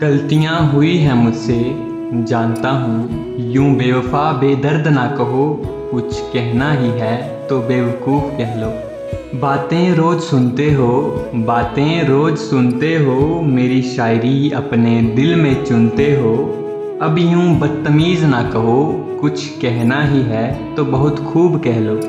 गलतियाँ हुई हैं मुझसे, जानता हूँ। यूँ बेवफा, बेदर्द ना कहो, कुछ कहना ही है तो बेवकूफ़ कह लो। बातें रोज़ सुनते हो, बातें रोज़ सुनते हो, मेरी शायरी अपने दिल में चुनते हो। अब यूँ बदतमीज़ ना कहो, कुछ कहना ही है तो बहुत खूब कह लो।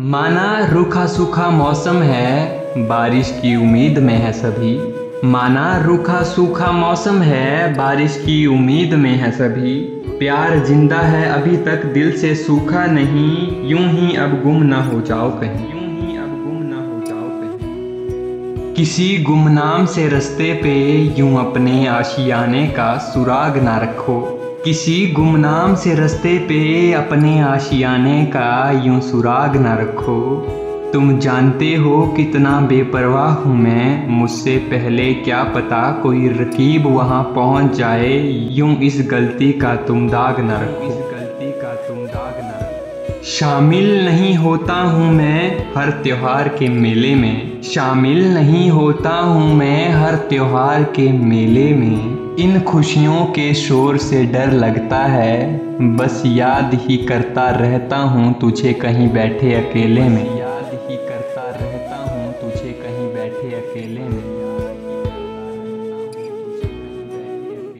माना रूखा सूखा मौसम है, बारिश की उम्मीद में है सभी। माना रूखा सूखा मौसम है, बारिश की उम्मीद में है सभी। प्यार ज़िंदा है, अभी तक दिल से सूखा नहीं, यूँ ही अब गुम ना हो जाओ कहीं। यूँ ही अब गुम ना हो जाओ कहीं। किसी गुमनाम से रस्ते पे यूँ अपने आशियाने का सुराग ना रखो। किसी गुमनाम से रस्ते पे अपने आशियाने का यूँ सुराग ना रखो। तुम जानते हो कितना बेपरवाह हूँ मैं? मुझसे पहले क्या पता कोई रकीब वहाँ पहुँच जाए? यूँ इस गलती का तुम दाग न रखो। इस गलती का तुम दाग न रखो। शामिल नहीं होता हूँ मैं हर त्योहार के मेले में। शामिल नहीं होता हूँ मैं हर त्योहार के मेले में। इन खुशियों के शोर से डर लगता है। बस याद ही करता रहता हूँ तुझे कहीं बैठे अकेले में। तुझे कहीं बैठे अकेले में यार